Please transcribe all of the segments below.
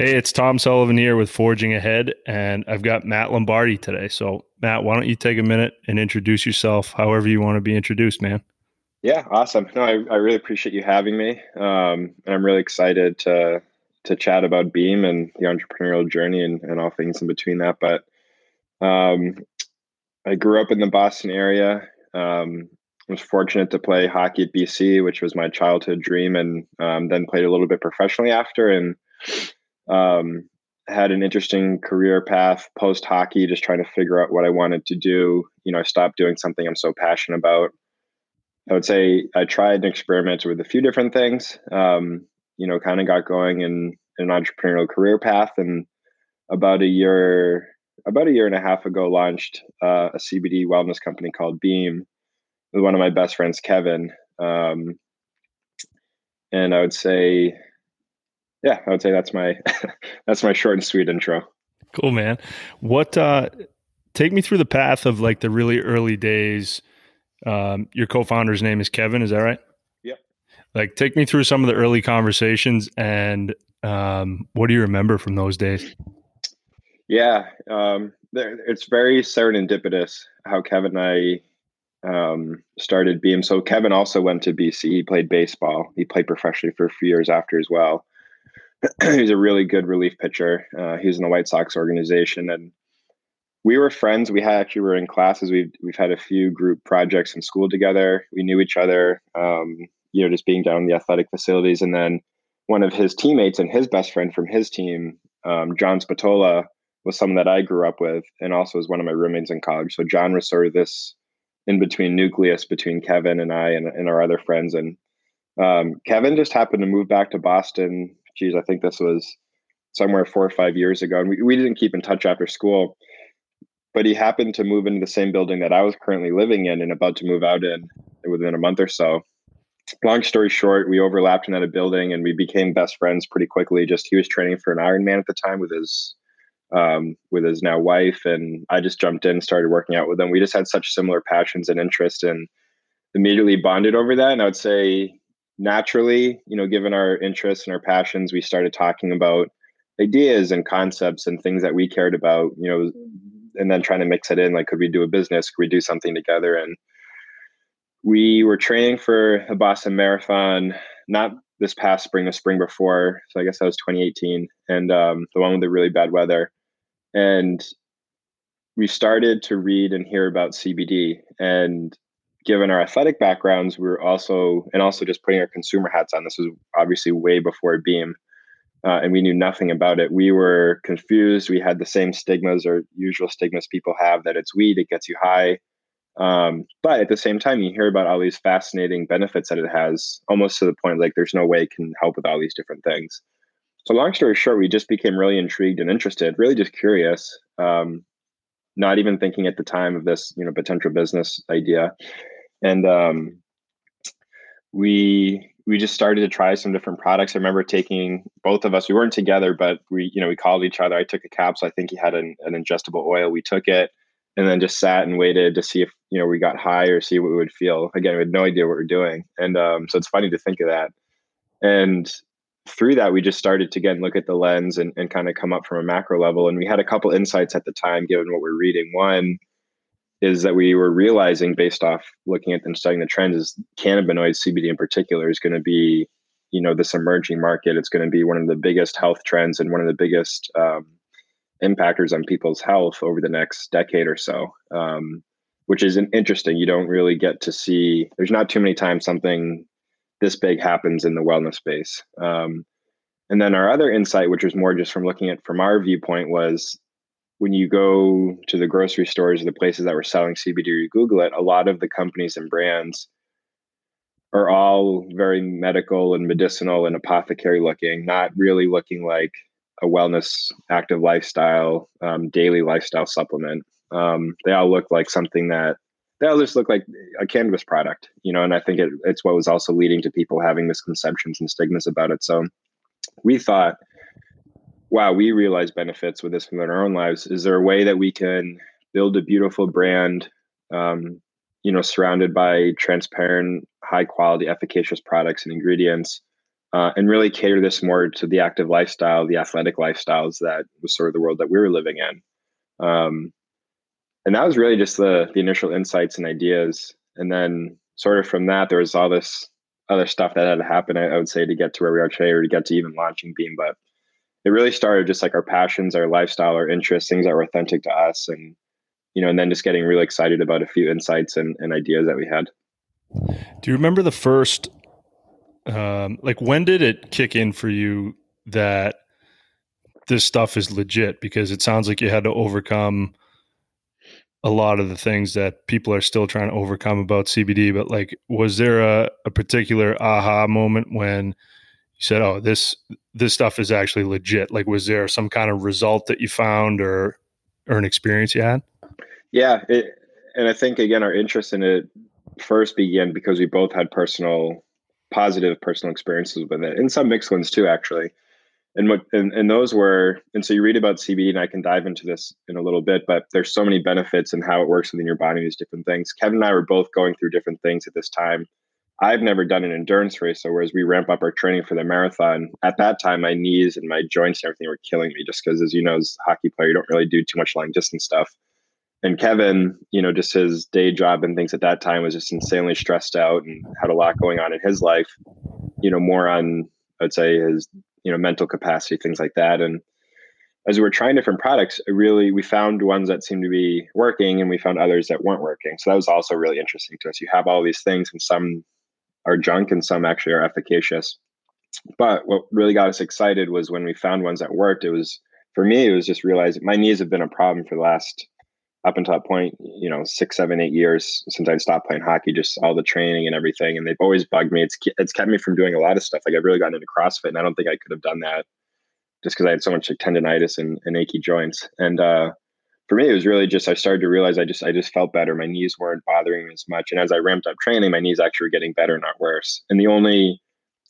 hey, it's Tom Sullivan here with Forging Ahead, and I've got Matt Lombardi today. So, Matt, why don't you take a minute and introduce yourself however you want to be introduced, man? Yeah, awesome. No, I, I really appreciate you having me. Um, and I'm really excited to to chat about Beam and the entrepreneurial journey and, and all things in between that. But um, I grew up in the Boston area. Um, was fortunate to play hockey at BC, which was my childhood dream, and um, then played a little bit professionally after, and um, had an interesting career path post hockey, just trying to figure out what I wanted to do. You know, I stopped doing something I'm so passionate about. I would say I tried and experimented with a few different things. Um, you know, kind of got going in, in an entrepreneurial career path, and about a year about a year and a half ago launched uh, a CBD wellness company called Beam with one of my best friends, Kevin. Um, and I would say, yeah, I would say that's my that's my short and sweet intro. Cool, man. What uh, take me through the path of like the really early days. Um, your co-founder's name is Kevin, is that right? Yep. Like, take me through some of the early conversations and um, what do you remember from those days? Yeah, um, there, it's very serendipitous how Kevin and I um, started Beam. So Kevin also went to BC. He played baseball. He played professionally for a few years after as well. He's a really good relief pitcher. Uh, in the White Sox organization, and we were friends. We had actually were in classes. We've we've had a few group projects in school together. We knew each other. Um, you know, just being down in the athletic facilities, and then one of his teammates and his best friend from his team, um, John Spatola was someone that I grew up with and also was one of my roommates in college. So John was sort of this in between nucleus between Kevin and I and, and our other friends. And um, Kevin just happened to move back to Boston. Geez, I think this was somewhere four or five years ago. And we, we didn't keep in touch after school. But he happened to move into the same building that I was currently living in and about to move out in within a month or so. Long story short, we overlapped in that building and we became best friends pretty quickly. Just he was training for an Ironman at the time with his um, with his now wife, and I just jumped in, and started working out with him. We just had such similar passions and interests, and immediately bonded over that. And I would say naturally, you know, given our interests and our passions, we started talking about ideas and concepts and things that we cared about, you know, and then trying to mix it in. Like, could we do a business? Could we do something together? And we were training for a Boston Marathon, not this past spring, the spring before. So I guess that was 2018, and um, the one with the really bad weather and we started to read and hear about CBD. And given our athletic backgrounds, we were also, and also just putting our consumer hats on, this was obviously way before Beam. Uh, and we knew nothing about it. We were confused. We had the same stigmas or usual stigmas people have that it's weed, it gets you high. Um, but at the same time, you hear about all these fascinating benefits that it has, almost to the point like there's no way it can help with all these different things so long story short, we just became really intrigued and interested, really just curious, um, not even thinking at the time of this, you know, potential business idea. And um, we we just started to try some different products. I remember taking both of us. We weren't together, but we you know we called each other. I took a capsule. I think he had an, an ingestible oil. We took it and then just sat and waited to see if you know we got high or see what we would feel. Again, we had no idea what we are doing, and um, so it's funny to think of that. And through that, we just started to again look at the lens and, and kind of come up from a macro level. And we had a couple insights at the time, given what we're reading. One is that we were realizing, based off looking at and studying the trends, is cannabinoids, CBD in particular, is going to be, you know, this emerging market. It's going to be one of the biggest health trends and one of the biggest um, impactors on people's health over the next decade or so. Um, which is interesting. You don't really get to see. There's not too many times something this big happens in the wellness space. Um, and then our other insight, which was more just from looking at from our viewpoint, was when you go to the grocery stores or the places that were selling CBD or you Google it, a lot of the companies and brands are all very medical and medicinal and apothecary looking, not really looking like a wellness, active lifestyle, um, daily lifestyle supplement. Um, they all look like something that they all just look like a cannabis product, you know, and I think it, it's what was also leading to people having misconceptions and stigmas about it. So we thought, wow, we realize benefits with this in our own lives. Is there a way that we can build a beautiful brand, um, you know, surrounded by transparent, high quality, efficacious products and ingredients, uh, and really cater this more to the active lifestyle, the athletic lifestyles that was sort of the world that we were living in. Um, and that was really just the the initial insights and ideas. And then sort of from that, there was all this other stuff that had to happen. I, I would say to get to where we are today, or to get to even launching Beam. But it really started just like our passions, our lifestyle, our interests, things that were authentic to us, and you know, and then just getting really excited about a few insights and, and ideas that we had. Do you remember the first, um, like, when did it kick in for you that this stuff is legit? Because it sounds like you had to overcome a lot of the things that people are still trying to overcome about CBD. But like, was there a, a particular aha moment when said, "Oh, this this stuff is actually legit"? Like, was there some kind of result that you found or or an experience you had? Yeah, it, and I think again, our interest in it first began because we both had personal, positive personal experiences with it, and some mixed ones too, actually and what and, and those were and so you read about cbd and i can dive into this in a little bit but there's so many benefits and how it works within your body these different things kevin and i were both going through different things at this time i've never done an endurance race so whereas we ramp up our training for the marathon at that time my knees and my joints and everything were killing me just because as you know as a hockey player you don't really do too much long distance stuff. And kevin you know just his day job and things at that time was just insanely stressed out and had a lot going on in his life you know more on i'd say his you know mental capacity things like that. And as we were trying different products really we found ones that seemed to be working and we found others that weren't working. So that was also really interesting to us. You have all these things and some are junk and some actually are efficacious but what really got us excited was when we found ones that worked it was for me it was just realizing my knees have been a problem for the last up until that point, you know, six, seven, eight years since I stopped playing hockey, just all the training and everything. And they've always bugged me. It's it's kept me from doing a lot of stuff. Like I've really gotten into CrossFit, and I don't think I could have done that just because I had so much like, tendonitis and, and achy joints. And uh, for me, it was really just I started to realize I just I just felt better. My knees weren't bothering me as much, and as I ramped up training, my knees actually were getting better, not worse. And the only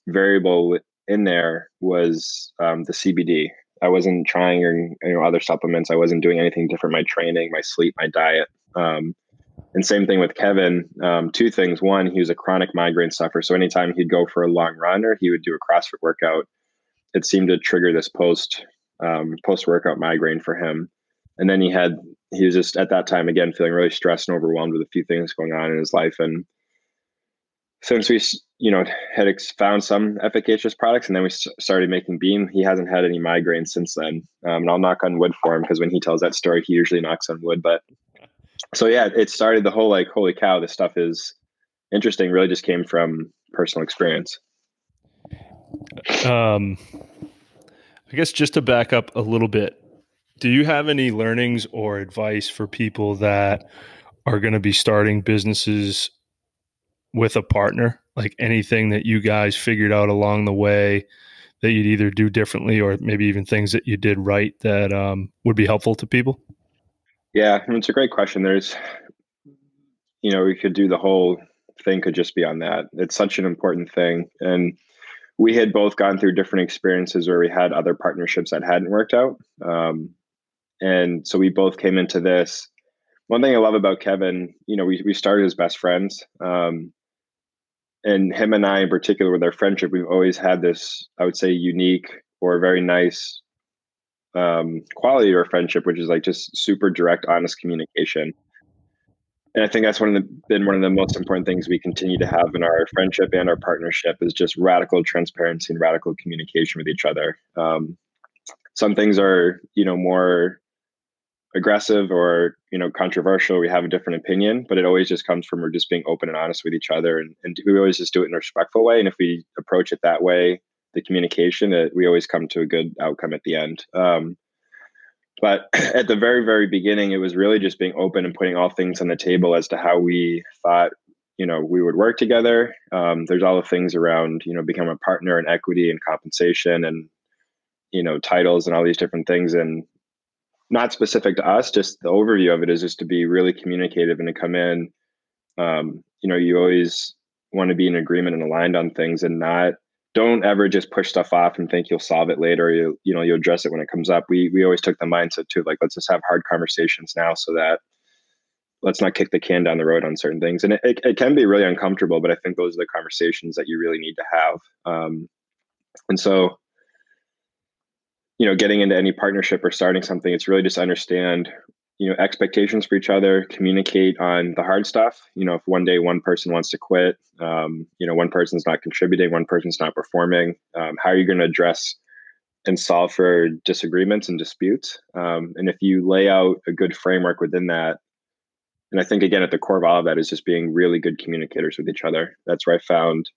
variable in there was um, the CBD. I wasn't trying you know other supplements. I wasn't doing anything different. My training, my sleep, my diet. Um, and same thing with Kevin. Um, two things. One, he was a chronic migraine sufferer. So anytime he'd go for a long run or he would do a CrossFit workout, it seemed to trigger this post um, post workout migraine for him. And then he had he was just at that time again feeling really stressed and overwhelmed with a few things going on in his life. And since we you know had found some efficacious products and then we started making beam he hasn't had any migraines since then. Um, and i'll knock on wood for him because when he tells that story he usually knocks on wood. But so yeah it started the whole like holy cow this stuff is interesting really just came from personal experience. Um i guess just to back up a little bit do you have any learnings or advice for people that are going to be starting businesses with a partner? Like anything that you guys figured out along the way that you'd either do differently or maybe even things that you did right that um, would be helpful to people? Yeah, it's a great question. There's, you know, we could do the whole thing could just be on that. It's such an important thing. And we had both gone through different experiences where we had other partnerships that hadn't worked out. Um, and so we both came into this. One thing I love about Kevin, you know, we, we started as best friends. Um, and him and I in particular with our friendship, we've always had this, I would say, unique or very nice um, quality of our friendship, which is like just super direct, honest communication. And I think that's one of the been one of the most important things we continue to have in our friendship and our partnership is just radical transparency and radical communication with each other. Um, some things are, you know, more aggressive or you know controversial we have a different opinion but it always just comes from we're just being open and honest with each other and, and we always just do it in a respectful way and if we approach it that way the communication it, we always come to a good outcome at the end. Um, but at the very very beginning it was really just being open and putting all things on the table as to how we thought you know we would work together. Um, there's all the things around you know become a partner and equity and compensation and you know titles and all these different things and not specific to us, just the overview of it is just to be really communicative and to come in. Um, you know, you always want to be in agreement and aligned on things and not don't ever just push stuff off and think you'll solve it later. You you know, you'll address it when it comes up. We we always took the mindset too, like let's just have hard conversations now so that let's not kick the can down the road on certain things. And it, it, it can be really uncomfortable, but I think those are the conversations that you really need to have. Um, And so, you know, getting into any partnership or starting something, it's really just understand, you know, expectations for each other, communicate on the hard stuff. You know, if one day one person wants to quit, um, you know, one person's not contributing, one person's not performing, um, how are you going to address and solve for disagreements and disputes? Um, and if you lay out a good framework within that, and I think again at the core of all of that is just being really good communicators with each other. That's where I found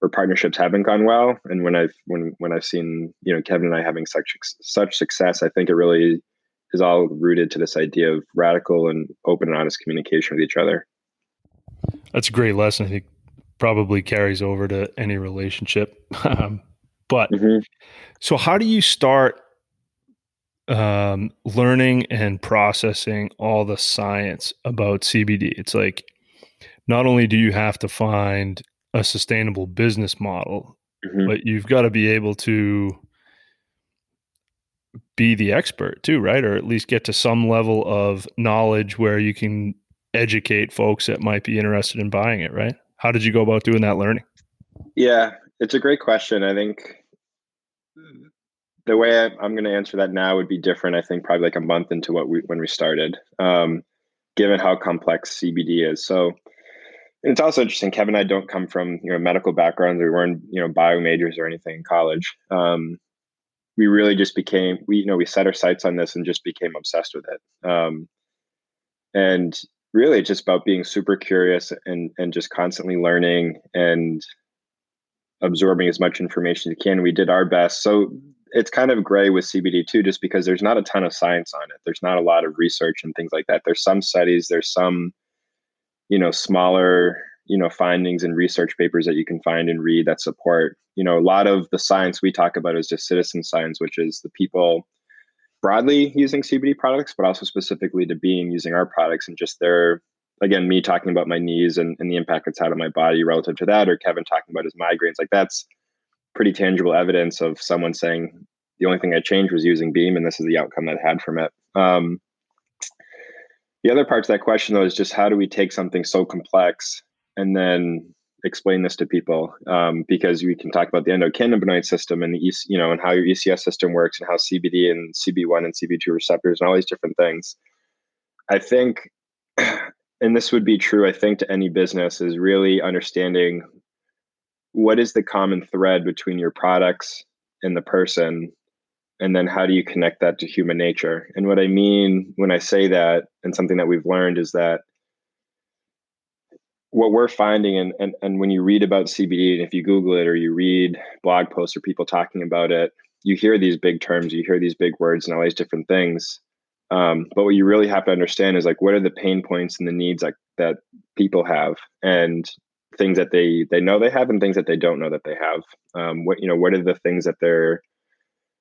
where partnerships haven't gone well, and when I've when when I've seen you know Kevin and I having such such success, I think it really is all rooted to this idea of radical and open and honest communication with each other. That's a great lesson. I think probably carries over to any relationship. Um, but mm-hmm. so, how do you start um, learning and processing all the science about CBD? It's like not only do you have to find a sustainable business model, mm-hmm. but you've got to be able to be the expert too, right? Or at least get to some level of knowledge where you can educate folks that might be interested in buying it, right? How did you go about doing that learning? Yeah, it's a great question. I think the way I, am going to answer that now would be different. I think probably like a month into what we when we started, um, given how complex CBD is. So it's also interesting. Kevin and I don't come from you know medical backgrounds. We weren't you know bio majors or anything in college. Um, we really just became we you know we set our sights on this and just became obsessed with it. Um, and really, it's just about being super curious and and just constantly learning and absorbing as much information as you can. We did our best. So it's kind of gray with CBD too, just because there's not a ton of science on it. There's not a lot of research and things like that. There's some studies, there's some, you know, smaller, you know, findings and research papers that you can find and read that support, you know, a lot of the science we talk about is just citizen science, which is the people broadly using CBD products, but also specifically to being using our products and just their again, me talking about my knees and, and the impact it's had on my body relative to that, or Kevin talking about his migraines, like that's pretty tangible evidence of someone saying the only thing I changed was using Beam, and this is the outcome that I had from it. Um, the other part to that question, though, is just how do we take something so complex and then explain this to people? Um, because we can talk about the endocannabinoid system and the you know and how your ECS system works and how CBD and CB1 and CB2 receptors and all these different things. I think, and this would be true, I think, to any business, is really understanding what is the common thread between your products and the person and then how do you connect that to human nature? And what i mean when i say that and something that we've learned is that what we're finding and, and, and when you read about cbd and if you google it or you read blog posts or people talking about it you hear these big terms you hear these big words and all these different things. Um, but what you really have to understand is like what are the pain points and the needs that, that people have and things that they they know they have and things that they don't know that they have. Um, what you know what are the things that they're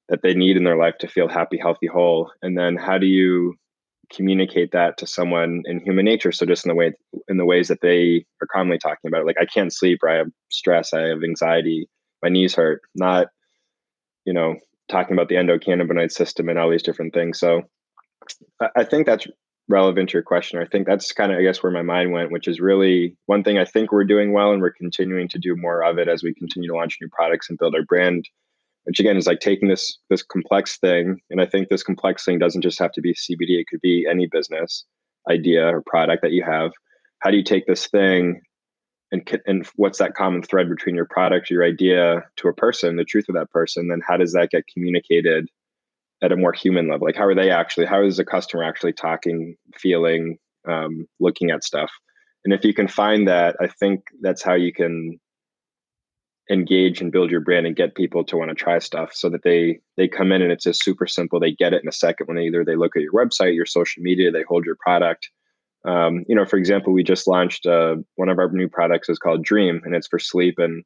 that they need in their life to feel happy healthy whole? And then how do you communicate that to someone in human nature? So just in the way in the ways that they are commonly talking about it. Like i can't sleep or i have stress i have anxiety my knees hurt. Not you know talking about the endocannabinoid system and all these different things. So i think that's relevant to your question. I think that's kind of, I guess, where my mind went, which is really one thing I think we're doing well, and we're continuing to do more of it as we continue to launch new products and build our brand. Which again is like taking this this complex thing, and I think this complex thing doesn't just have to be CBD; it could be any business idea or product that you have. How do you take this thing and and what's that common thread between your product, your idea, to a person, the truth of that person? Then how does that get communicated at a more human level like how are they actually how is the customer actually talking feeling um, looking at stuff and if you can find that i think that's how you can engage and build your brand and get people to want to try stuff so that they they come in and it's just super simple they get it in a second when they either they look at your website your social media they hold your product um, you know for example we just launched uh, one of our new products is called dream and it's for sleep and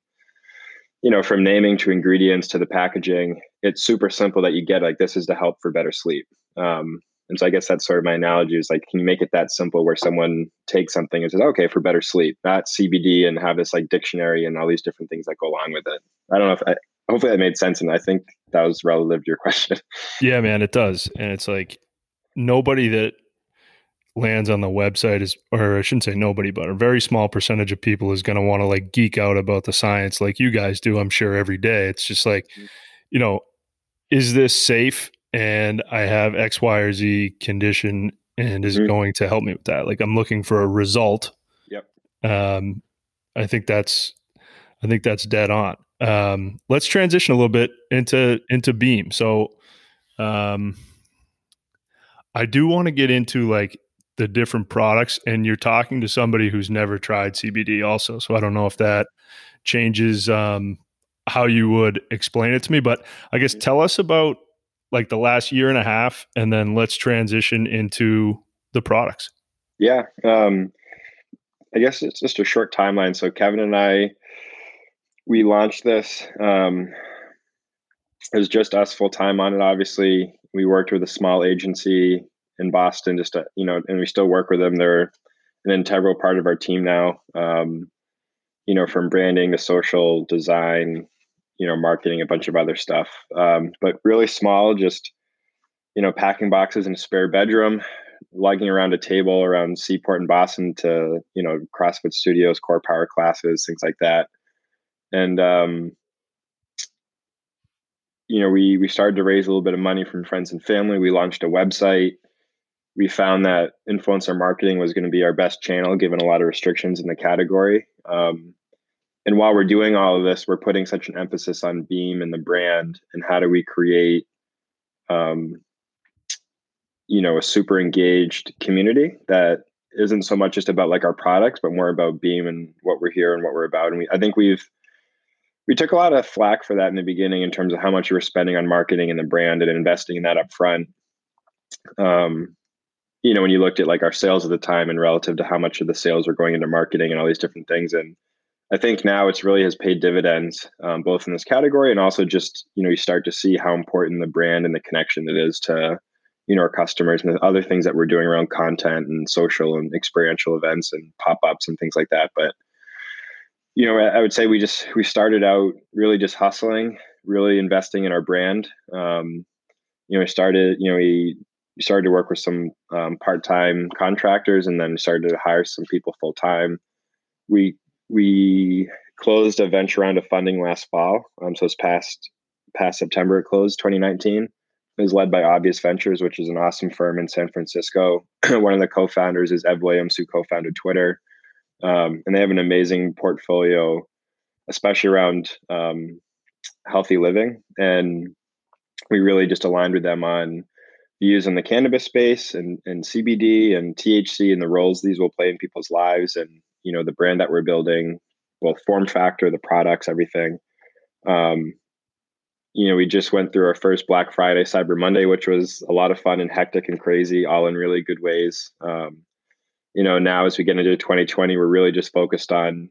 you know, from naming to ingredients to the packaging, it's super simple that you get like this is to help for better sleep. Um, and so I guess that's sort of my analogy is like, can you make it that simple where someone takes something and says, okay, for better sleep, not CBD and have this like dictionary and all these different things that go along with it. I don't know if I, hopefully that made sense. And I think that was relative to your question. Yeah, man, it does. And it's like nobody that lands on the website is, or I shouldn't say nobody, but a very small percentage of people is going to want to like geek out about the science like you guys do, I'm sure, every day. It's just like, mm-hmm. you know, is this safe? And I have X, Y, or Z condition, and is mm-hmm. going to help me with that? Like, I'm looking for a result. Yep. Um, I think that's, I think that's dead on. Um, let's transition a little bit into into Beam. So, um, I do want to get into like the different products and you're talking to somebody who's never tried CBD also. So I don't know if that changes um, how you would explain it to me, but I guess tell us about like the last year and a half and then let's transition into the products. Yeah. Um, I guess it's just a short timeline. So Kevin and I, we launched this. Um, it was just us full time on it. Obviously, we worked with a small agency in Boston, just to, you know, and we still work with them. They're an integral part of our team now. Um, you know, from branding to social design, you know, marketing, a bunch of other stuff. Um, but really small, just you know, packing boxes in a spare bedroom, lugging around a table around Seaport in Boston to you know CrossFit studios, core power classes, things like that. And um, you know, we we started to raise a little bit of money from friends and family. We launched a website we found that influencer marketing was going to be our best channel given a lot of restrictions in the category. Um, and while we're doing all of this, we're putting such an emphasis on Beam and the brand and how do we create, um, you know, a super engaged community that isn't so much just about like our products, but more about Beam and what we're here and what we're about. And we, I think we've, we took a lot of flack for that in the beginning in terms of how much we were spending on marketing and the brand and investing in that up front. Um, you know, when you looked at like our sales at the time and relative to how much of the sales were going into marketing and all these different things. And I think now it's really has paid dividends, um, both in this category and also just, you know, you start to see how important the brand and the connection it is to, you know, our customers and the other things that we're doing around content and social and experiential events and pop-ups and things like that. But, you know, I would say we just, we started out really just hustling, really investing in our brand. Um, you know, we started, you know, we started to work with some um, part-time contractors and then started to hire some people full-time we we closed a venture round of funding last fall. Um, so it's past past september it closed 2019 it was led by obvious ventures which is an awesome firm in san francisco. One of the co-founders is ev williams who co-founded twitter. Um, and they have an amazing portfolio especially around um, healthy living. And we really just aligned with them on views in the cannabis space and, and CBD and THC and the roles these will play in people's lives. And you know the brand that we're building, both form factor, the products, everything. Um, you know, we just went through our first Black Friday, Cyber Monday, which was a lot of fun and hectic and crazy, all in really good ways. Um, you know, now as we get into 2020, we're really just focused on,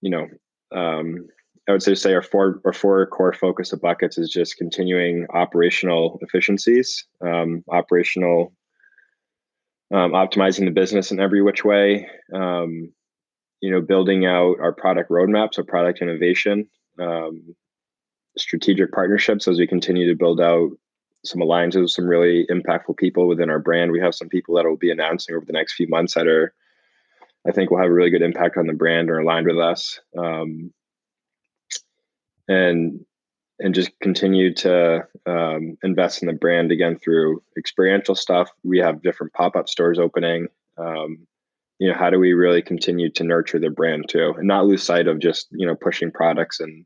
you know, um, I would say say our four our four core focus of buckets is just continuing operational efficiencies, um, operational um, optimizing the business in every which way. Um, you know, building out our product roadmap, so product innovation, um, strategic partnerships as we continue to build out some alliances with some really impactful people within our brand. We have some people that will be announcing over the next few months that are, I think, will have a really good impact on the brand or aligned with us. Um, and and just continue to um, invest in the brand again through experiential stuff. We have different pop up stores opening. Um, you know, how do we really continue to nurture the brand too, and not lose sight of just you know pushing products and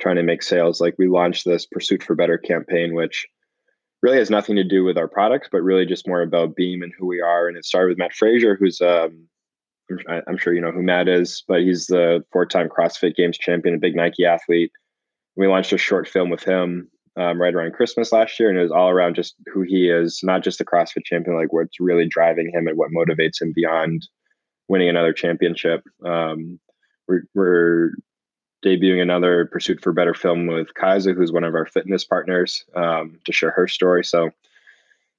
trying to make sales. Like we launched this Pursuit for Better campaign, which really has nothing to do with our products, but really just more about Beam and who we are. And it started with Mat Fraser, who's um, I'm, I'm sure you know who Matt is, but he's the four-time CrossFit Games champion, a big Nike athlete we launched a short film with him um, right around Christmas last year, and it was all around just who he is, not just a CrossFit champion, like what's really driving him and what motivates him beyond winning another championship. Um, we're, we're, debuting another Pursuit for Better film with Kaiser, who's one of our fitness partners, um, to share her story. So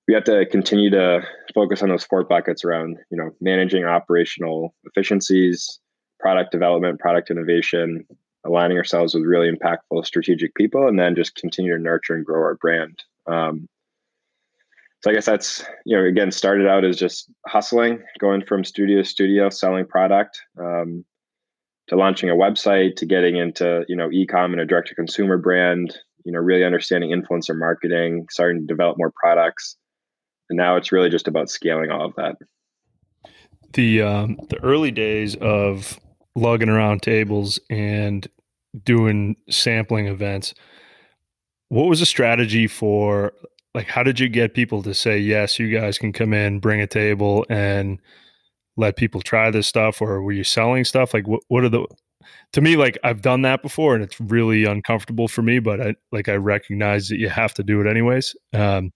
we have to continue to focus on those four buckets around, you know, managing operational efficiencies, product development, product innovation, aligning ourselves with really impactful strategic people, and then just continue to nurture and grow our brand. Um, so I guess that's you know again started out as just hustling, going from studio to studio, selling product, um, to launching a website, to getting into you know e-com and a direct to consumer brand. You know, really understanding influencer marketing, starting to develop more products, and now it's really just about scaling all of that. The um, the early days of lugging around tables and doing sampling events. What was the strategy for like how did you get people to say yes you guys can come in bring a table and let people try this stuff or were you selling stuff like what, what are the to me like i've done that before and it's really uncomfortable for me but i like i recognize that you have to do it anyways um,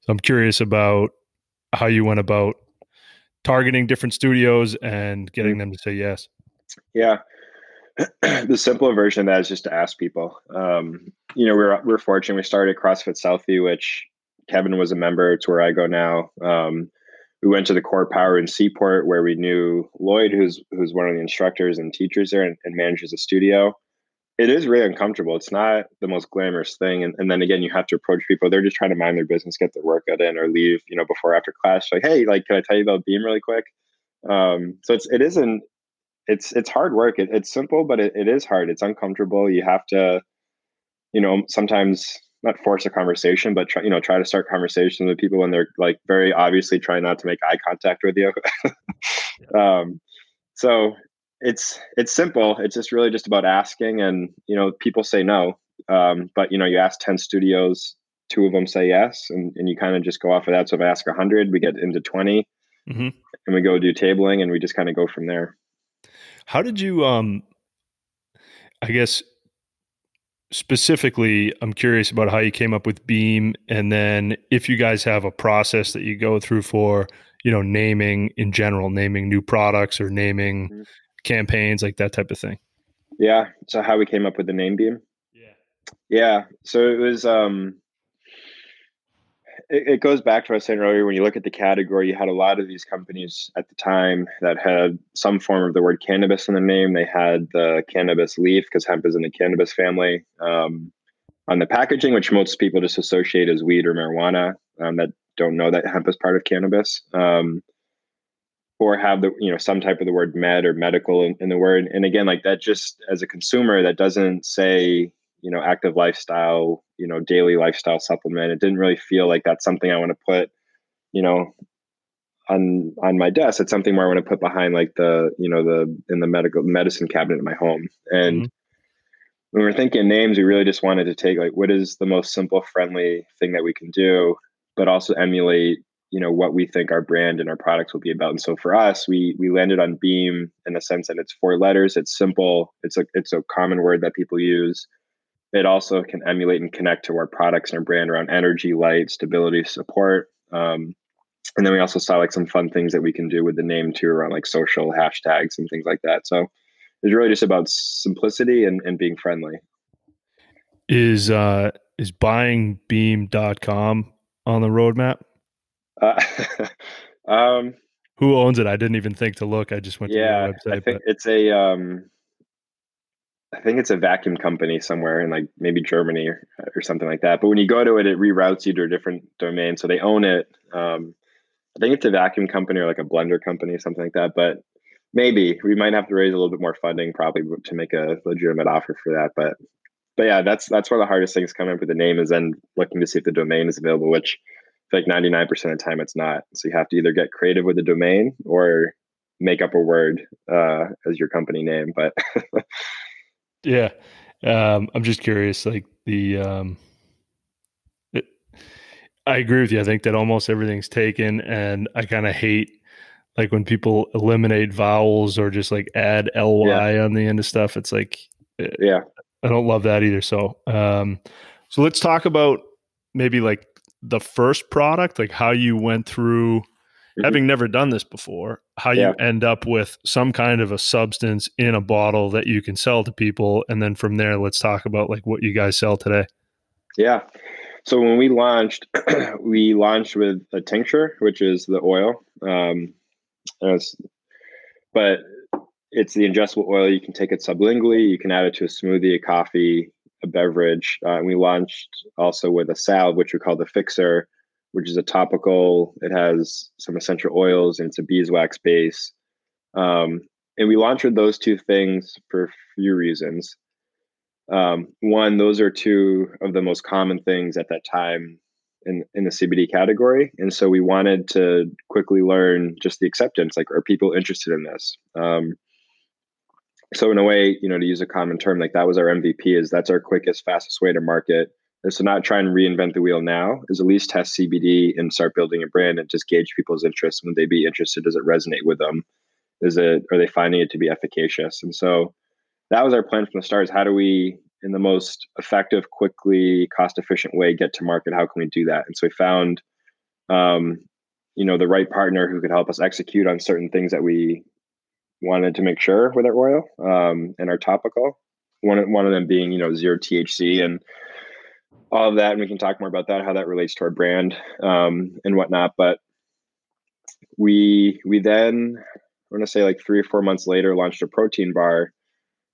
so i'm curious about how you went about targeting different studios and getting mm-hmm. them to say yes yeah the simpler version of that is just to ask people um, you know we're we're fortunate we started crossfit southie which Kevin was a member. It's where I go now. Um, we went to the Core Power in Seaport where we knew Lloyd, who's who's one of the instructors and teachers there and, and manages a studio. It is really uncomfortable. It's not the most glamorous thing. And, and then again, you have to approach people. They're just trying to mind their business, get their workout in, or leave, you know, before after class. Like, hey, like, can I tell you about Beam really quick? Um, so it's it isn't it's it's hard work. It, it's simple, but it, it is hard. It's uncomfortable. You have to, you know, sometimes not force a conversation, but try, you know, try to start conversations with people when they're like very obviously trying not to make eye contact with you. um, so it's it's simple. It's just really just about asking, and you know, people say no, um, but you know, you ask ten studios, two of them say yes, and, and you kind of just go off of that. So if I ask hundred, we get into 20 mm-hmm. and we go do tabling, and we just kind of go from there. How did you? um I guess specifically, I'm curious about how you came up with Beam, and then if you guys have a process that you go through for, you know, naming in general, naming new products or naming mm-hmm. campaigns, like that type of thing. Yeah. So how we came up with the name Beam? Yeah. Yeah. So it was um it, goes back to what I was saying earlier. When you look at the category, you had a lot of these companies at the time that had some form of the word cannabis in the name. They had the cannabis leaf because hemp is in the cannabis family. Um, on the packaging, which most people just associate as weed or marijuana, um, that don't know that hemp is part of cannabis, um, or have the you know some type of the word med or medical in, in the word. And again, like that, just as a consumer, that doesn't say you know active lifestyle you know daily lifestyle supplement. It didn't really feel like that's something i want to put you know on on my desk. It's something where i want to put behind like the you know the in the medical medicine cabinet in my home. And mm-hmm. when we we're thinking names we really just wanted to take like what is the most simple friendly thing that we can do but also emulate you know what we think our brand and our products will be about. And so for us we we landed on beam in the sense that it's four letters. It's simple. It's a it's a common word that people use it also can emulate and connect to our products and our brand around energy, light, stability, support. Um, and then we also saw like some fun things that we can do with the name too around like social hashtags and things like that. So it's really just about simplicity and, and being friendly. Is uh is buyingbeam.com on the roadmap? Uh, um who owns it? I didn't even think to look. I just went yeah, to the website. I think but... it's a um I think it's a vacuum company somewhere in like maybe Germany or, or something like that. But when you go to it, it reroutes you to a different domain. So they own it. Um, I think it's a vacuum company or like a blender company, something like that. But maybe we might have to raise a little bit more funding probably to make a legitimate offer for that. But but yeah, that's that's one of the hardest things coming up with the name is then looking to see if the domain is available, which like 99% of the time it's not. So you have to either get creative with the domain or make up a word uh, as your company name. But Yeah. Um, I'm just curious, like the, um, it, I agree with you. I think that almost everything's taken and I kind of hate like when people eliminate vowels or just like add ly yeah. on the end of stuff. It's like, eh, yeah, I don't love that either. So, um, so let's talk about maybe like the first product, like how you went through mm-hmm. having never done this before, how yeah. you end up with some kind of a substance in a bottle that you can sell to people. And then from there, let's talk about like what you guys sell today. Yeah. So when we launched, we launched with a tincture, which is the oil. Um, but it's the ingestible oil. You can take it sublingually. You can add it to a smoothie, a coffee, a beverage. Uh, and we launched also with a salve, which we call the fixer, which is a topical. It has some essential oils and it's a beeswax base. Um, and we launched those two things for a few reasons. Um, one, those are two of the most common things at that time in, in the CBD category. And so we wanted to quickly learn just the acceptance. Like, are people interested in this? Um, so in a way, you know, to use a common term, like that was our MVP is that's our quickest, fastest way to market. And so not try and reinvent the wheel now is at least test CBD and start building a brand and just gauge people's interest. Would they be interested? Does it resonate with them? Is it are they finding it to be efficacious? And so that was our plan from the start is how do we in the most effective, quickly, cost efficient way get to market? How can we do that? And so we found um, you know, the right partner who could help us execute on certain things that we wanted to make sure with our oil um, and our topical. One one of them being you know zero THC and all of that, and we can talk more about that, how that relates to our brand um, and whatnot. But we we then I'm going to say like three or four months later launched a protein bar,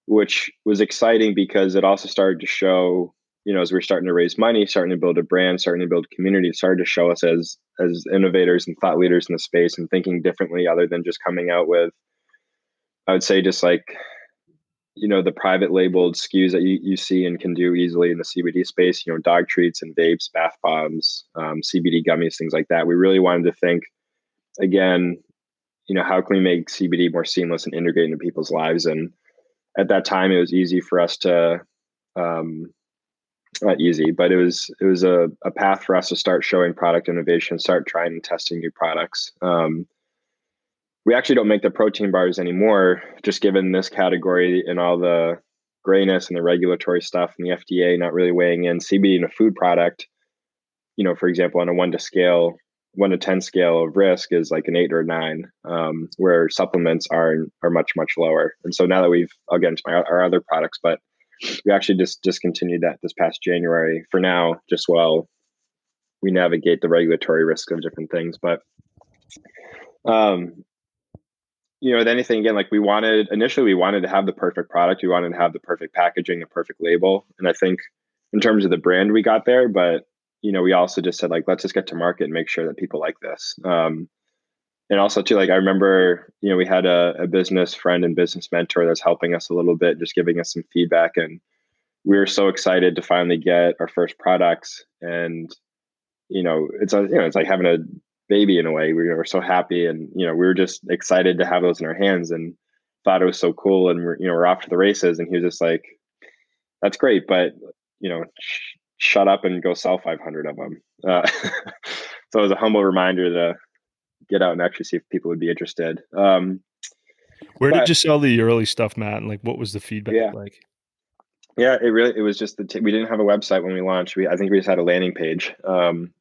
which was exciting because it also started to show you know as we are starting to raise money starting to build a brand starting to build community it started to show us as as innovators and thought leaders in the space and thinking differently other than just coming out with I would say just like you know the private labeled SKUs that you, you see and can do easily in the CBD space. You know, dog treats and vapes, bath bombs, um, CBD gummies, things like that. We really wanted to think again. You know, how can we make CBD more seamless and integrate into people's lives? And at that time, it was easy for us to um, not easy, but it was it was a, a path for us to start showing product innovation, start trying and testing new products. Um, we actually don't make the protein bars anymore, just given this category and all the grayness and the regulatory stuff and the FDA not really weighing in CBD in a food product. You know, for example, on a one to scale, one to ten scale of risk is like an eight or nine, um, where supplements are are much much lower. And so now that we've I'll get into my, our other products, but we actually just discontinued that this past January for now, just while we navigate the regulatory risk of different things. But um, you know, with anything again, like we wanted initially, we wanted to have the perfect product. We wanted to have the perfect packaging, the perfect label. And I think in terms of the brand, we got there. But you know, we also just said like, let's just get to market and make sure that people like this. Um, and also too, like I remember, you know, we had a, a business friend and business mentor that's helping us a little bit, just giving us some feedback. And we were so excited to finally get our first products. And you know, it's a, you know, it's like having a baby in a way. We were so happy, and you know, we were just excited to have those in our hands, and thought it was so cool. And we're you know, we're off to the races, and he was just like, "That's great, but you know, sh- shut up and go sell 500 of them." Uh, so it was a humble reminder to get out and actually see if people would be interested. Um, Where but, did you sell the early stuff, Matt? And like, what was the feedback yeah. like? Yeah, it really it was just the t- we didn't have a website when we launched. We I think we just had a landing page. Um,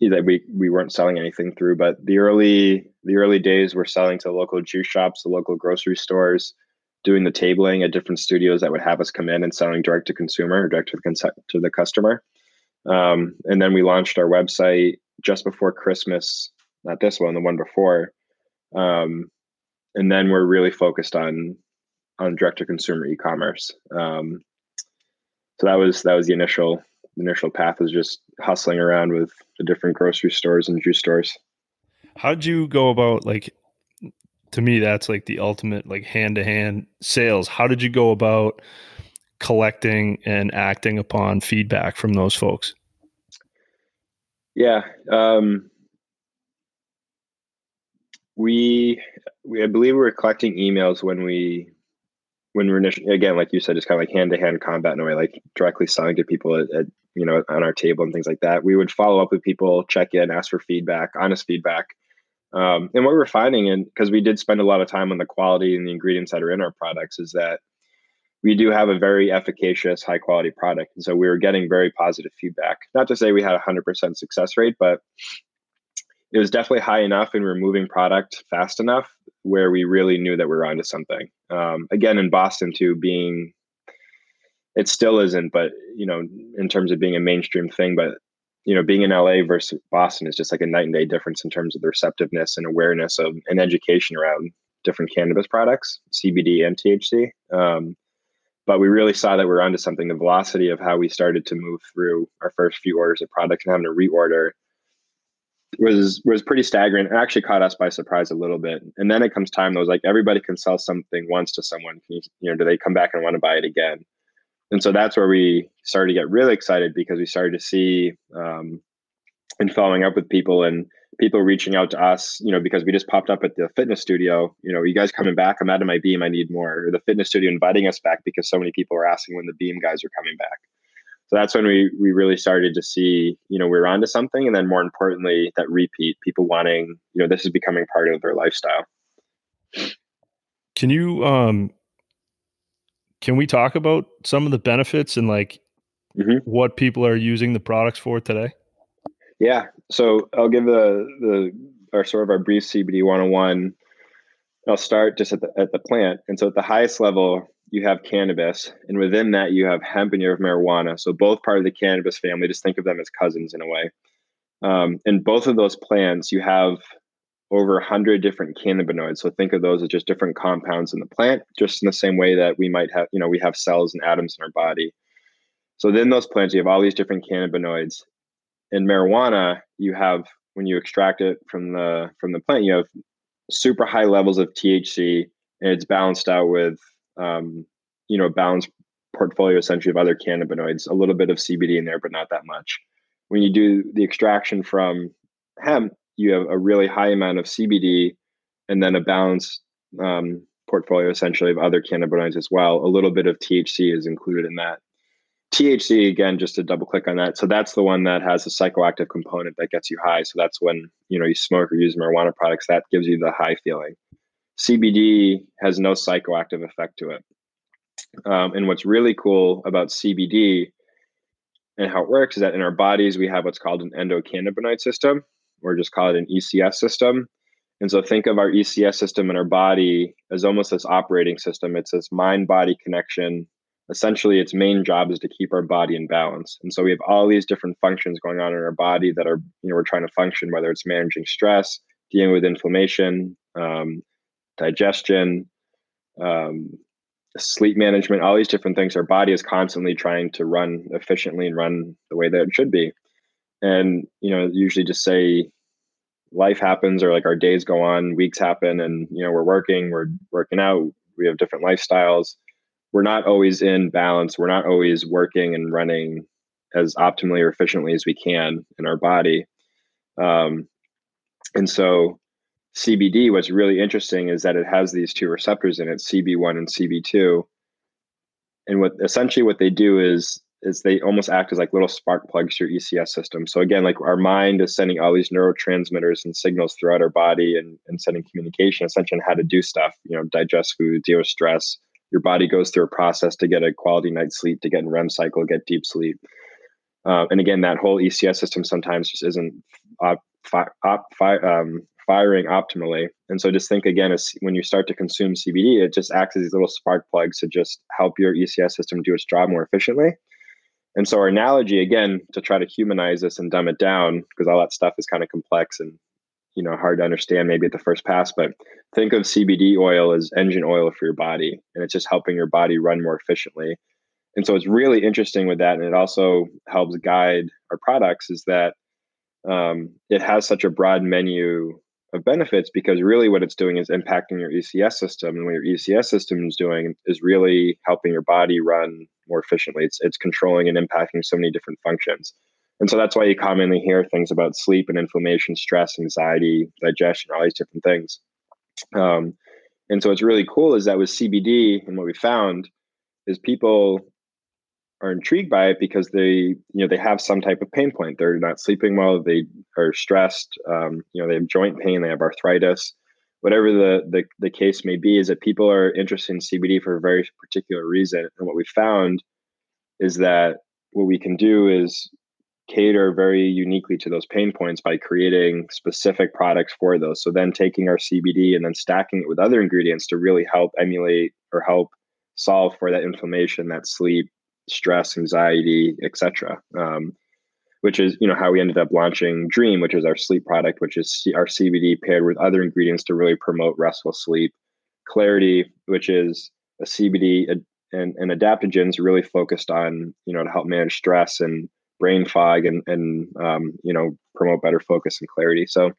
that we we weren't selling anything through. But the early the early days were selling to local juice shops, the local grocery stores, doing the tabling at different studios that would have us come in and selling direct to consumer, direct to the, to the customer. Um, and then we launched our website just before Christmas, not this one, the one before. Um, and then we're really focused on on direct to consumer e-commerce. Um, so that was that was the initial initial path was just hustling around with the different grocery stores and juice stores. How did you go about like to me that's like the ultimate like hand to hand sales. How did you go about collecting and acting upon feedback from those folks? Yeah. Um, we, we, I believe we were collecting emails when we when we're initially, again, like you said, it's kind of like hand to hand combat in a way, like directly selling to people at, at, you know on our table and things like that. We would follow up with people, check in, ask for feedback, honest feedback. Um, and what we are finding, and because we did spend a lot of time on the quality and the ingredients that are in our products, is that we do have a very efficacious, high quality product. And so we were getting very positive feedback. Not to say we had a 100% success rate, but it was definitely high enough and we are moving product fast enough where we really knew that we were onto something. Um, again, in Boston, too, being it still isn't, but you know, in terms of being a mainstream thing, but you know, being in LA versus Boston is just like a night and day difference in terms of the receptiveness and awareness of and education around different cannabis products, CBD and THC. Um, but we really saw that we are onto something. The velocity of how we started to move through our first few orders of product and having to reorder was was pretty staggering. It actually caught us by surprise a little bit. And then it comes time that was like everybody can sell something once to someone. You, you know, do they come back and want to buy it again? And so that's where we started to get really excited because we started to see um, and following up with people and people reaching out to us, you know, because we just popped up at the fitness studio. You know, you guys coming back? I'm out of my beam. I need more. Or the fitness studio inviting us back because so many people are asking when the beam guys are coming back. So that's when we we really started to see, you know, we are onto something, and then more importantly, that repeat, people wanting, you know, this is becoming part of their lifestyle. Can you um can we talk about some of the benefits and like mm-hmm. what people are using the products for today? Yeah. So I'll give the the our sort of our brief CBD 101. I'll start just at the at the plant. And so at the highest level, you have cannabis, and within that you have hemp and you have marijuana. So both part of the cannabis family. Just think of them as cousins in a way. Um, in both of those plants, you have over 100 different cannabinoids. So think of those as just different compounds in the plant, just in the same way that we might have, you know, we have cells and atoms in our body. So then those plants, you have all these different cannabinoids. In marijuana, you have when you extract it from the from the plant, you have super high levels of THC, and it's balanced out with, um, you know, a balanced portfolio essentially of other cannabinoids. A little bit of CBD in there, but not that much. When you do the extraction from hemp, you have a really high amount of CBD and then a balanced um, portfolio essentially of other cannabinoids as well. A little bit of THC is included in that. THC again, just to double click on that. So that's the one that has a psychoactive component that gets you high. So that's when you know you smoke or use marijuana products that gives you the high feeling. CBD has no psychoactive effect to it. Um, and what's really cool about CBD and how it works is that in our bodies we have what's called an endocannabinoid system, or just call it an ECS system. And so think of our ECS system in our body as almost this operating system. It's this mind body connection. Essentially, its main job is to keep our body in balance. And so we have all these different functions going on in our body that are, you know, we're trying to function, whether it's managing stress, dealing with inflammation, um, digestion, um, sleep management, all these different things. Our body is constantly trying to run efficiently and run the way that it should be. And, you know, usually just say life happens or like our days go on, weeks happen, and you know we're working, we're working out, we have different lifestyles. We're not always in balance. We're not always working and running as optimally or efficiently as we can in our body. Um, and so CBD, what's really interesting is that it has these two receptors in it, CB1 and CB2. And what essentially what they do is is they almost act as like little spark plugs to your ECS system. So again, like our mind is sending all these neurotransmitters and signals throughout our body and, and sending communication essentially on how to do stuff, you know, digest food, deal with stress. Your body goes through a process to get a quality night's sleep, to get in REM cycle, get deep sleep. Uh, and again, that whole ECS system sometimes just isn't op, fi, op, fi, um, firing optimally. And so just think again, as when you start to consume CBD, it just acts as these little spark plugs to just help your ECS system do its job more efficiently. And so our analogy again to try to humanize this and dumb it down because all that stuff is kind of complex and you know hard to understand maybe at the first pass, but think of CBD oil as engine oil for your body and it's just helping your body run more efficiently. And so it's really interesting with that and it also helps guide our products is that um, it has such a broad menu of benefits because really what it's doing is impacting your ECS system. And what your ECS system is doing is really helping your body run more efficiently. It's, it's controlling and impacting so many different functions. And so that's why you commonly hear things about sleep and inflammation, stress, anxiety, digestion, all these different things. Um, and so what's really cool is that with CBD and what we found is people are intrigued by it because they you know they have some type of pain point they're not sleeping well they are stressed um, you know they have joint pain they have arthritis whatever the, the the case may be is that people are interested in cbd for a very particular reason and what we found is that what we can do is cater very uniquely to those pain points by creating specific products for those so then taking our cbd and then stacking it with other ingredients to really help emulate or help solve for that inflammation that sleep stress, anxiety, etc. Um, which is you know how we ended up launching Dream, which is our sleep product, which is our CBD paired with other ingredients to really promote restful sleep. Clarity, which is a CBD and, and adaptogens really focused on you know to help manage stress and brain fog and and um, you know promote better focus and clarity. So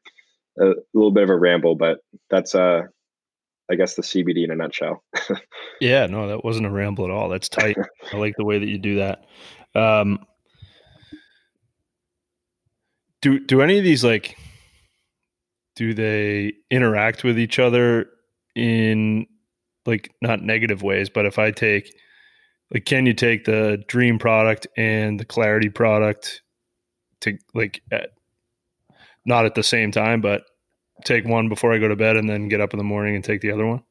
a little bit of a ramble, but that's uh I guess the CBD in a nutshell. yeah, no, that wasn't a ramble at all. That's tight. I like the way that you do that. Um, do do any of these like do they interact with each other in like not negative ways, but if I take like can you take the dream product and the clarity product to like at, not at the same time, but take one before I go to bed and then get up in the morning and take the other one?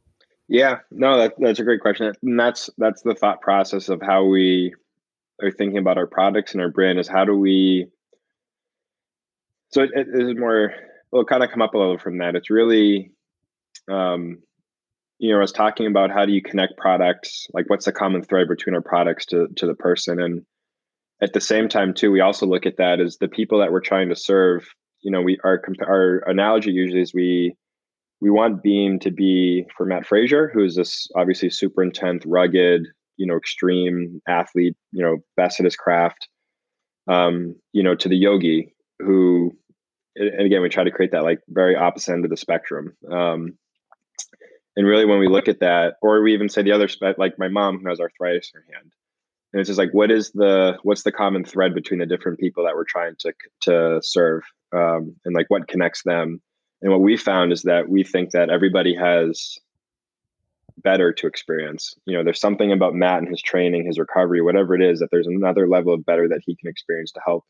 Yeah, no, that, that's a great question. And that's that's the thought process of how we are thinking about our products and our brand is how do we so it, it is more well kind of come up a little from that. It's really um you know, I was talking about how do you connect products, like what's the common thread between our products to to the person and at the same time too we also look at that as the people that we're trying to serve you know, we our our analogy usually is we we want Beam to be for Mat Fraser, who is this obviously super intense, rugged, you know, extreme athlete, you know, best at his craft. Um, you know, to the yogi who, and again, we try to create that like very opposite end of the spectrum. Um, and really, when we look at that, or we even say the other, spe- like my mom who has arthritis in her hand, and it's just like, what is the what's the common thread between the different people that we're trying to to serve? um, and like what connects them. And what we found is that we think that everybody has better to experience. You know, there's something about Mat and his training, his recovery, whatever it is, that there's another level of better that he can experience to help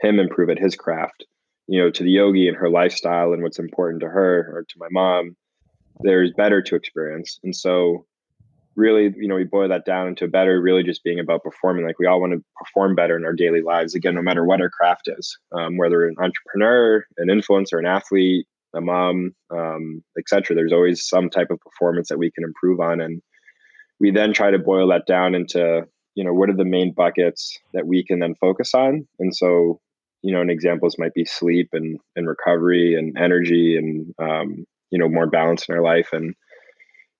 him improve at his craft. You know, to the yogi and her lifestyle and what's important to her, or to my mom, there's better to experience. And so really, you know, we boil that down into better really just being about performing. Like we all want to perform better in our daily lives, again, no matter what our craft is, um, whether an entrepreneur, an influencer, an athlete, a mom, um, etc. There's always some type of performance that we can improve on. And we then try to boil that down into, you know, what are the main buckets that we can then focus on? And so, you know, and examples might be sleep and, and recovery and energy and, um, you know, more balance in our life. And,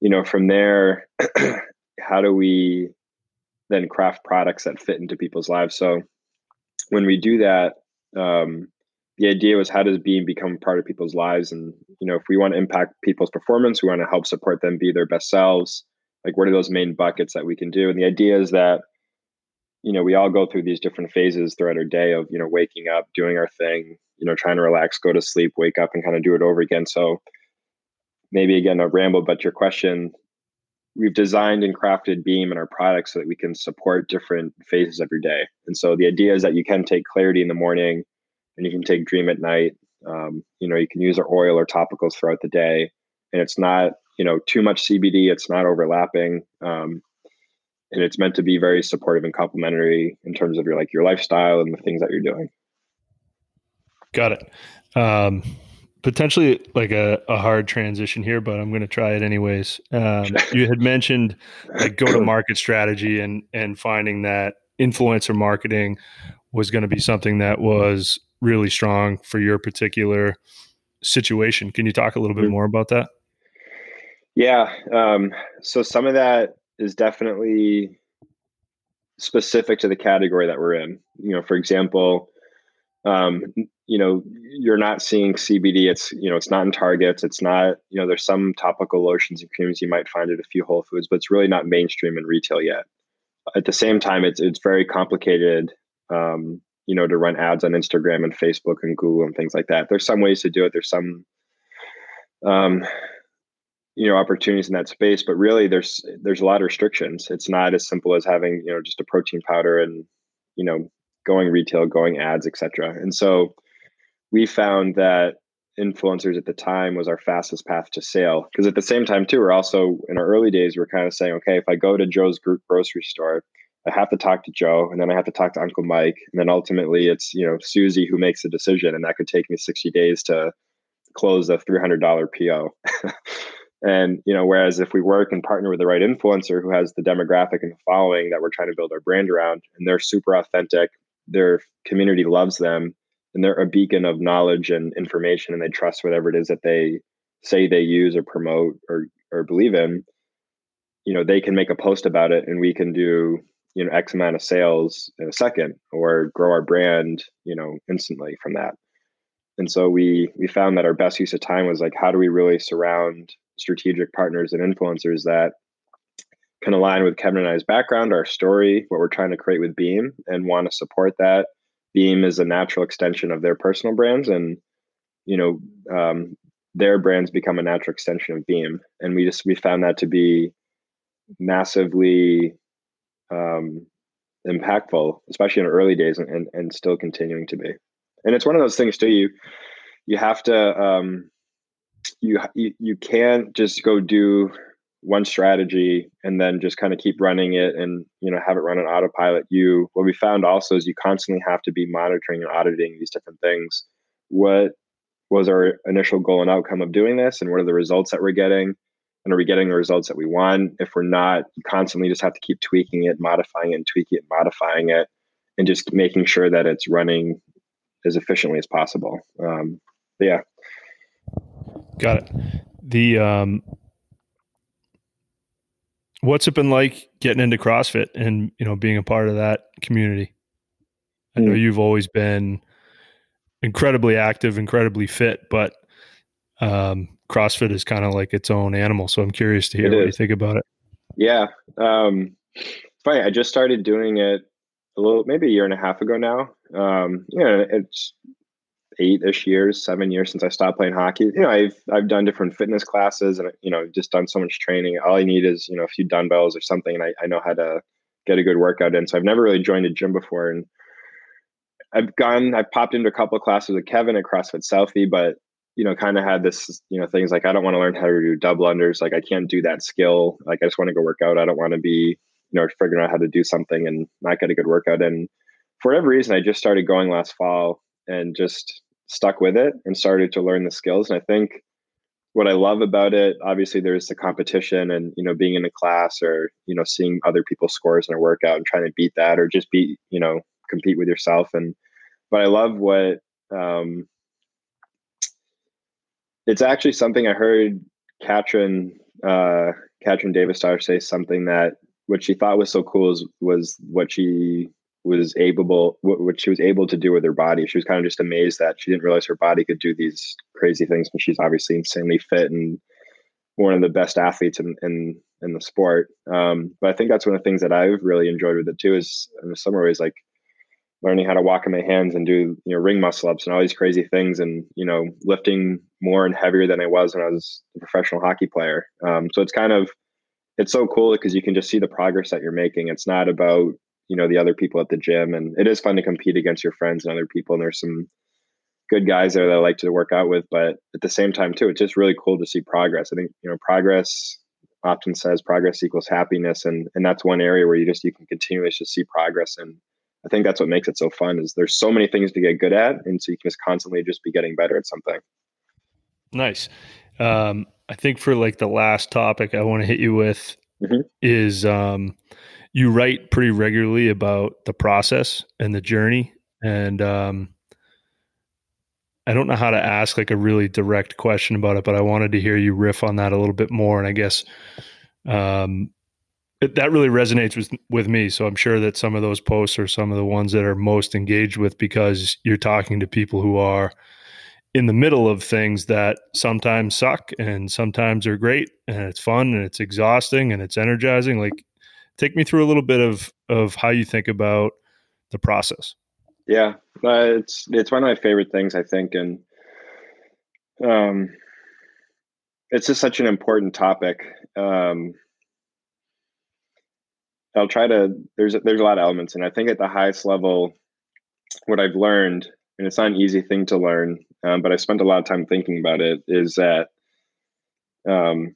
you know, from there, how do we then craft products that fit into people's lives? So when we do that, um, the idea was how does Beam become part of people's lives? And, you know, if we want to impact people's performance, we want to help support them be their best selves. Like, what are those main buckets that we can do? And the idea is that, you know, we all go through these different phases throughout our day of, you know, waking up, doing our thing, you know, trying to relax, go to sleep, wake up, and kind of do it over again. So maybe again a ramble, but your question, we've designed and crafted Beam and our products so that we can support different phases of your day. And so the idea is that you can take clarity in the morning and you can take dream at night. Um, you know, you can use our oil or topicals throughout the day. And it's not, you know, too much CBD, it's not overlapping. Um, and it's meant to be very supportive and complementary in terms of your like your lifestyle and the things that you're doing. Got it. Um, potentially like a, a hard transition here, but I'm going to try it anyways. Um, you had mentioned like go to market strategy and and finding that influencer marketing was going to be something that was really strong for your particular situation. Can you talk a little bit mm-hmm. more about that? Yeah. Um, so some of that is definitely specific to the category that we're in. You know, for example, um, you know you're not seeing cbd it's you know it's not in targets. It's not you know there's some topical lotions and creams you might find at a few whole foods but it's really not mainstream in retail yet. At the same time it's it's very complicated um, you know to run ads on instagram and facebook and google and things like that. There's some ways to do it. There's some um, you know opportunities in that space but really there's there's a lot of restrictions. It's not as simple as having you know just a protein powder and you know going retail going ads etc and so we found that influencers at the time was our fastest path to sale because at the same time too we're also in our early days we're kind of saying okay if i go to joe's group grocery store i have to talk to joe and then i have to talk to uncle mike and then ultimately it's you know susie who makes the decision and that could take me 60 days to close a $300 po and you know whereas if we work and partner with the right influencer who has the demographic and the following that we're trying to build our brand around and they're super authentic their community loves them and they're a beacon of knowledge and information and they trust whatever it is that they say they use or promote or or believe in you know they can make a post about it and we can do you know x amount of sales in a second or grow our brand you know instantly from that. And so we we found that our best use of time was like how do we really surround strategic partners and influencers that can align with Kevin and I's background, our story, what we're trying to create with Beam, and want to support that. Beam is a natural extension of their personal brands, and you know um, their brands become a natural extension of Beam, and we just we found that to be massively um, impactful, especially in early days, and, and and still continuing to be. And it's one of those things too. You you have to um, you you you can't just go do one strategy and then just kind of keep running it and you know have it run on autopilot. You what we found also is you constantly have to be monitoring and auditing these different things. What was our initial goal and outcome of doing this and what are the results that we're getting? And are we getting the results that we want? If we're not you constantly just have to keep tweaking it modifying it and tweaking it modifying it and just making sure that it's running as efficiently as possible. Um, yeah got it the um what's it been like getting into CrossFit and you know being a part of that community? I know mm. you've always been incredibly active, incredibly fit, but um, CrossFit is kind of like its own animal. So I'm curious to hear what you think about it. Yeah, um, funny. I just started doing it a little, maybe a year and a half ago now. Um, you know, it's eight-ish years, seven years since I stopped playing hockey. You know, I've I've done different fitness classes and you know just done so much training. All I need is you know a few dumbbells or something, and I, I know how to get a good workout in. So I've never really joined a gym before, and I've gone, I've popped into a couple of classes with Kevin at CrossFit Southie, but you know, kind of had this, you know, things like I don't want to learn how to do double unders. Like I can't do that skill. Like I just want to go work out. I don't want to be, you know, figuring out how to do something and not get a good workout. And for whatever reason, I just started going last fall and just stuck with it and started to learn the skills. And I think what I love about it, obviously there's the competition and, you know, being in a class or, you know, seeing other people's scores in a workout and trying to beat that or just beat, you know, compete with yourself. And, but I love what, um, it's actually something I heard Katrin, uh, Katrin Davidsdottir say something that what she thought was so cool is, was what she was able what she was able to do with her body. She was kind of just amazed that she didn't realize her body could do these crazy things And she's obviously insanely fit and one of the best athletes in in, in the sport. Um, but i think that's one of the things that i've really enjoyed with it too is in some ways like learning how to walk on my hands and do you know ring muscle ups and all these crazy things and you know lifting more and heavier than i was when i was a professional hockey player. Um, so it's kind of it's so cool because you can just see the progress that you're making. It's not about you know the other people at the gym. And it is fun to compete against your friends and other people. And there's some good guys there that I like to work out with. But at the same time too it's just really cool to see progress. I think you know progress often says progress equals happiness. And and that's one area where you just you can continually just see progress. And I think that's what makes it so fun is there's so many things to get good at. And so you can just constantly just be getting better at something. Nice. Um I think for like the last topic I want to hit you with mm-hmm. is um you write pretty regularly about the process and the journey. And um, i don't know how to ask like a really direct question about it but i wanted to hear you riff on that a little bit more. And i guess um, it, that really resonates with with me. So i'm sure that some of those posts are some of the ones that are most engaged with because you're talking to people who are in the middle of things that sometimes suck and sometimes are great and it's fun and it's exhausting and it's energizing. Like take me through a little bit of of how you think about the process. Yeah uh, it's it's one of my favorite things i think and um it's just such an important topic. Um i'll try to there's there's a lot of elements and i think at the highest level what i've learned and it's not an easy thing to learn um, but i spent a lot of time thinking about it is that um,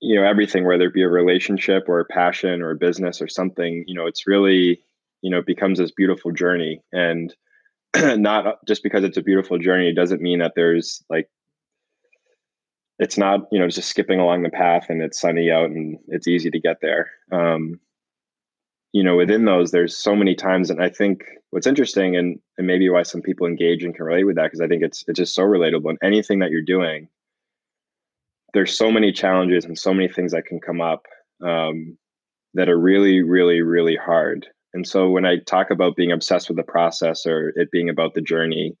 you know everything whether it be a relationship or a passion or a business or something you know it's really you know it becomes this beautiful journey. And not just because it's a beautiful journey doesn't mean that there's like it's not you know just skipping along the path and it's sunny out and it's easy to get there. Um you know within those there's so many times and i think what's interesting and and maybe why some people engage and can relate with that because i think it's it's just so relatable in anything that you're doing there's so many challenges and so many things that can come up um, that are really, really, really hard. And so when I talk about being obsessed with the process or it being about the journey,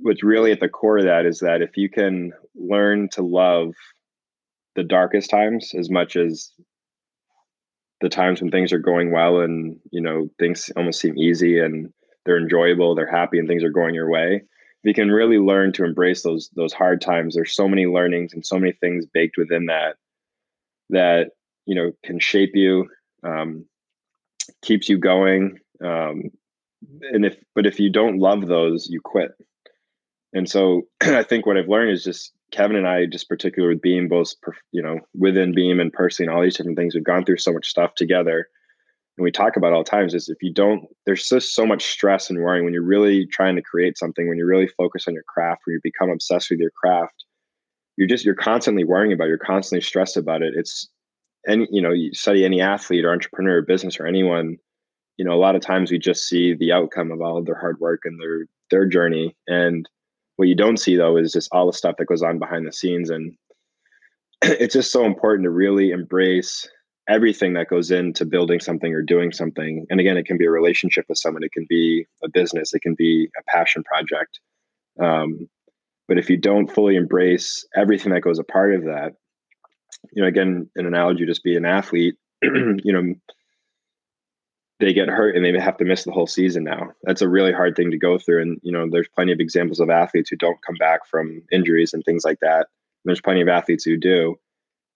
what's really at the core of that is that if you can learn to love the darkest times as much as the times when things are going well and you know things almost seem easy and they're enjoyable they're happy and things are going your way you can really learn to embrace those those hard times. There's so many learnings and so many things baked within that that you know can shape you um, keeps you going um, and if but if you don't love those you quit. And so i think what i've learned is just kevin and i just particularly with beam both you know within beam and personally and all these different things we've gone through so much stuff together and we talk about all times is if you don't there's just so much stress and worrying when you're really trying to create something when you're really focused on your craft when you become obsessed with your craft you're just you're constantly worrying about it, you're constantly stressed about it. It's any you know you study any athlete or entrepreneur or business or anyone you know a lot of times we just see the outcome of all of their hard work and their their journey. And what you don't see though is just all the stuff that goes on behind the scenes. And it's just so important to really embrace everything that goes into building something or doing something. And again it can be a relationship with someone it can be a business it can be a passion project. Um, but if you don't fully embrace everything that goes a part of that you know again an analogy just be an athlete you know they get hurt and they have to miss the whole season now. That's a really hard thing to go through. And you know there's plenty of examples of athletes who don't come back from injuries and things like that. There's plenty of athletes who do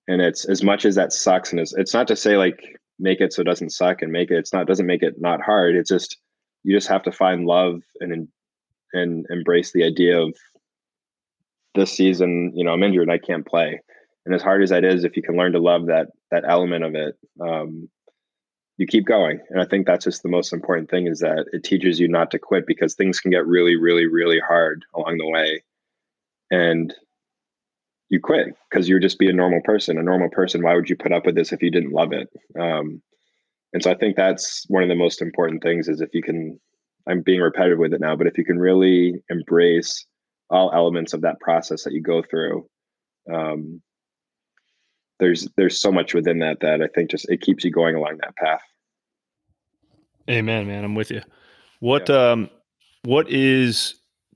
and it's as much as that sucks and it's, it's not to say like make it so it doesn't suck and make it it's not doesn't make it not hard. It's just you just have to find love and and embrace the idea of this season you know i'm injured i can't play. And as hard as that is if you can learn to love that that element of it um, you keep going. And i think that's just the most important thing is that it teaches you not to quit because things can get really really really hard along the way. And you quit because you would just be a normal person. A normal person, why would you put up with this if you didn't love it? Um, and so I think that's one of the most important things is if you can, I'm being repetitive with it now, but if you can really embrace all elements of that process that you go through, um, there's there's so much within that that I think just it keeps you going along that path. Amen, man. I'm with you. What yeah. um what is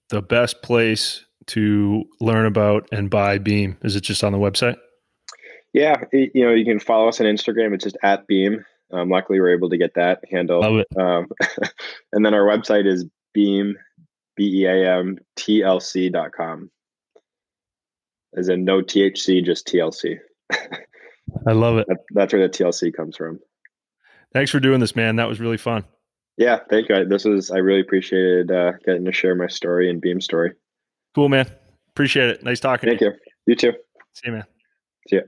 the best place to learn about and buy Beam? Is it just on the website? Yeah, you know, you can follow us on Instagram. It's just at Beam. Um, luckily, we're able to get that handle. Love it. Um, and then our website is Beam, B E A M T L C dot com. As in no THC, just TLC. I love it. That, that's where the TLC comes from. Thanks for doing this, man. That was really fun. Yeah, thank you. This was I really appreciated uh, getting to share my story and Beam story. Cool, man. Appreciate it. Nice talking. Thank you. You too. See you, man. See you.